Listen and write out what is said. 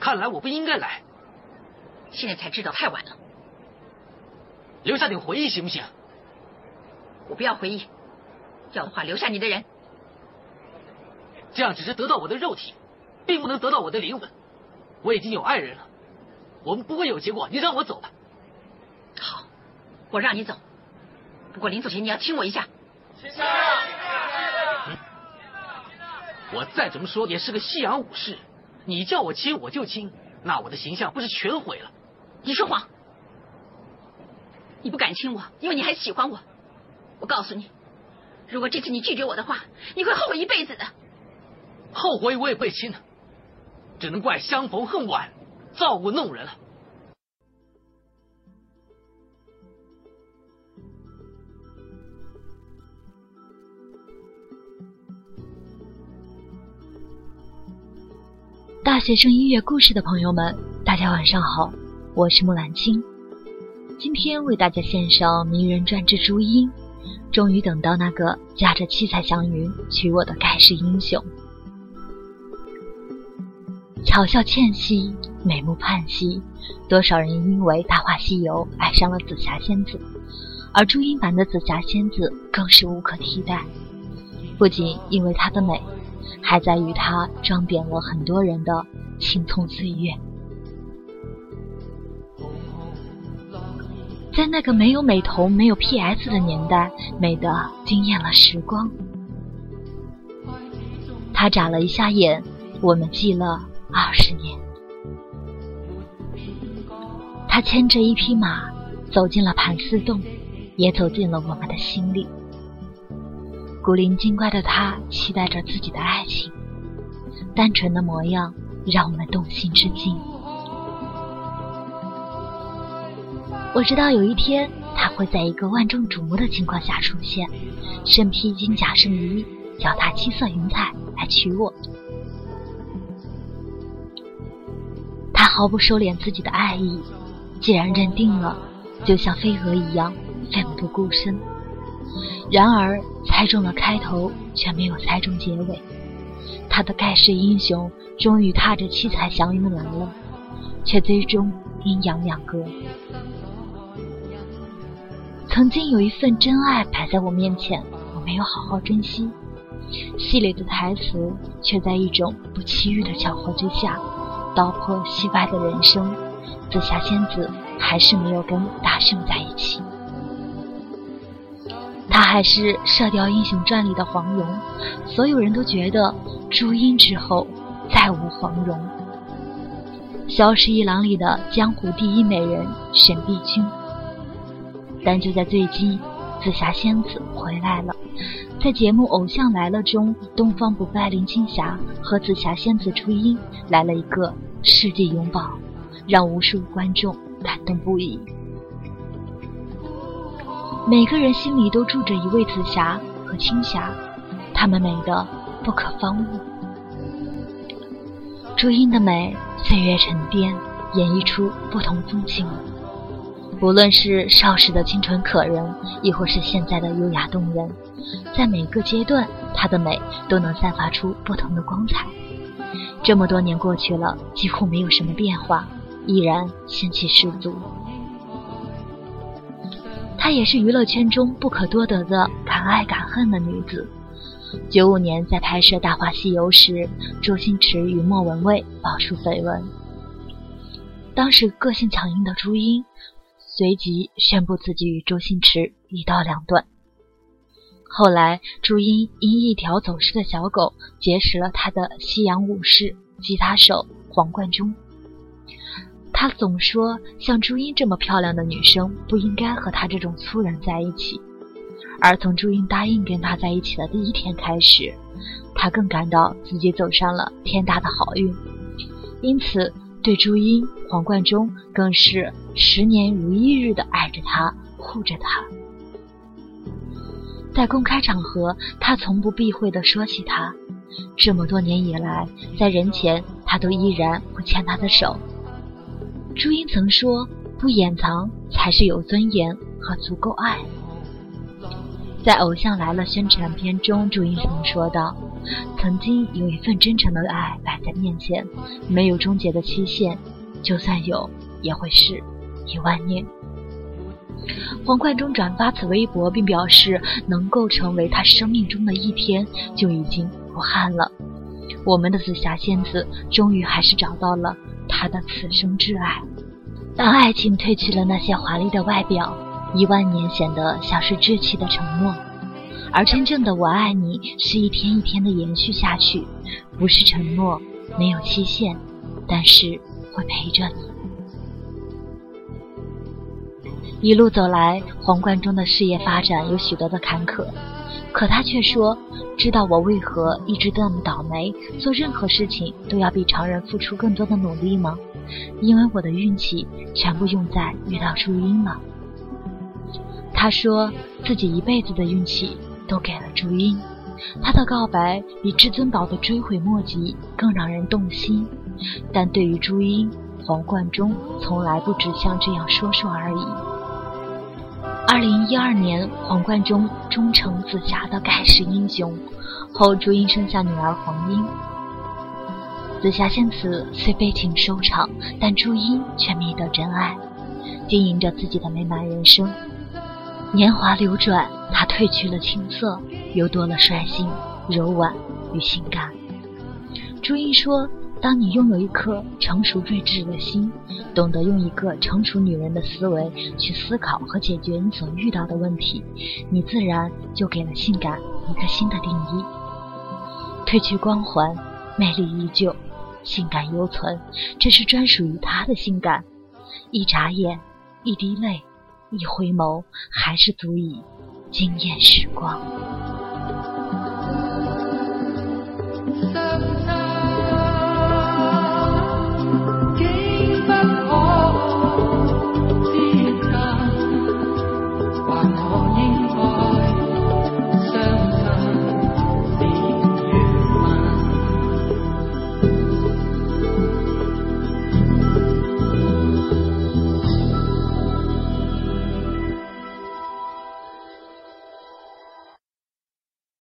看来我不应该来。现在才知道太晚了。留下点回忆行不行？我不要回忆，要的话留下你的人。这样只是得到我的肉体，并不能得到我的灵魂。我已经有爱人了，我们不会有结果。你让我走吧。好，我让你走。不过临走前你要亲我一下。我再怎么说也是个西洋武士，你叫我亲我就亲，那我的形象不是全毁了？你说谎！你不敢亲我，因为你还喜欢我。我告诉你，如果这次你拒绝我的话，你会后悔一辈子的。后悔我也不亲了，只能怪相逢恨晚，造物弄人了。大学生音乐故事的朋友们，大家晚上好，我是木兰青。今天为大家献上名人传之朱茵。终于等到那个驾着七彩祥云娶我的盖世英雄。巧笑倩兮，美目盼兮，多少人因为《大话西游》爱上了紫霞仙子，而朱茵版的紫霞仙子更是无可替代。不仅因为她的美，还在于它装点了很多人的青葱岁月。在那个没有美瞳、没有 PS 的年代，美的惊艳了时光。他眨了一下眼，我们记了二十年。他牵着一匹马，走进了盘丝洞，也走进了我们的心里。古灵精怪的他，期待着自己的爱情，单纯的模样让我们动心之惊。我知道有一天他会在一个万众瞩目的情况下出现，身披金甲圣衣，脚踏七色云彩来娶我。他毫不收敛自己的爱意，既然认定了，就像飞蛾一样奋不顾身。然而猜中了开头，却没有猜中结尾。他的盖世英雄终于踏着七彩祥云来了，却最终阴阳两隔。曾经有一份真爱摆在我面前，我没有好好珍惜。戏里的台词却在一种不期遇的巧合之下，道破戏外的人生。紫霞仙子还是没有跟大圣在一起，她还是《射雕英雄传》里的黄蓉。所有人都觉得朱茵之后再无黄蓉。《萧十一郎》里的江湖第一美人沈碧君。但就在最近，紫霞仙子回来了，在节目《偶像来了》中，东方不败林青霞和紫霞仙子朱茵来了一个世纪拥抱，让无数观众感动不已。每个人心里都住着一位紫霞和青霞，她们美的不可方物。朱茵的美，岁月沉淀，演绎出不同风情。无论是少时的清纯可人，亦或是现在的优雅动人，在每个阶段，她的美都能散发出不同的光彩。这么多年过去了，几乎没有什么变化，依然仙气十足。她也是娱乐圈中不可多得的敢爱敢恨的女子。九五年在拍摄《大话西游》时，周星驰与莫文蔚爆出绯闻，当时个性强硬的朱茵。随即宣布自己与周星驰一刀两断。后来，朱茵因一条走失的小狗结识了他的西洋武士吉他手黄贯中。他总说，像朱茵这么漂亮的女生不应该和他这种粗人在一起。而从朱茵答应跟他在一起的第一天开始，他更感到自己走上了天大的好运。因此。对朱茵，黄贯中更是十年如一日的爱着她，护着她。在公开场合，他从不避讳的说起她。这么多年以来，在人前，他都依然不牵她的手。朱茵曾说：“不掩藏才是有尊严和足够爱。”在《偶像来了》宣传片中，朱茵曾说道：“曾经有一份真诚的爱摆在面前，没有终结的期限，就算有，也会是一万年。黄贯中转发此微博，并表示能够成为他生命中的一天就已经不憾了。我们的紫霞仙子终于还是找到了他的此生挚爱。当爱情褪去了那些华丽的外表，一万年显得像是稚气的承诺。而真正的我爱你，是一天一天的延续下去，不是承诺，没有期限，但是会陪着你。一路走来，黄贯中的事业发展有许多的坎坷，可他却说：“知道我为何一直这么倒霉，做任何事情都要比常人付出更多的努力吗？因为我的运气全部用在遇到朱茵了。”他说自己一辈子的运气。都给了朱茵，他的告白比至尊宝的追悔莫及更让人动心。但对于朱茵，黄贯中从来不只像这样说说而已。二零一二年，黄贯中终成紫霞的盖世英雄，后朱茵生下女儿黄英。紫霞仙子虽悲情收场，但朱茵却觅得真爱，经营着自己的美满人生。年华流转，她褪去了青涩，又多了率性、柔婉与性感。朱茵说：“当你拥有一颗成熟睿智的心，懂得用一个成熟女人的思维去思考和解决你所遇到的问题，你自然就给了性感一个新的定义。褪去光环，魅力依旧，性感犹存，这是专属于她的性感。一眨眼，一滴泪，一回眸，还是足以惊艳时光。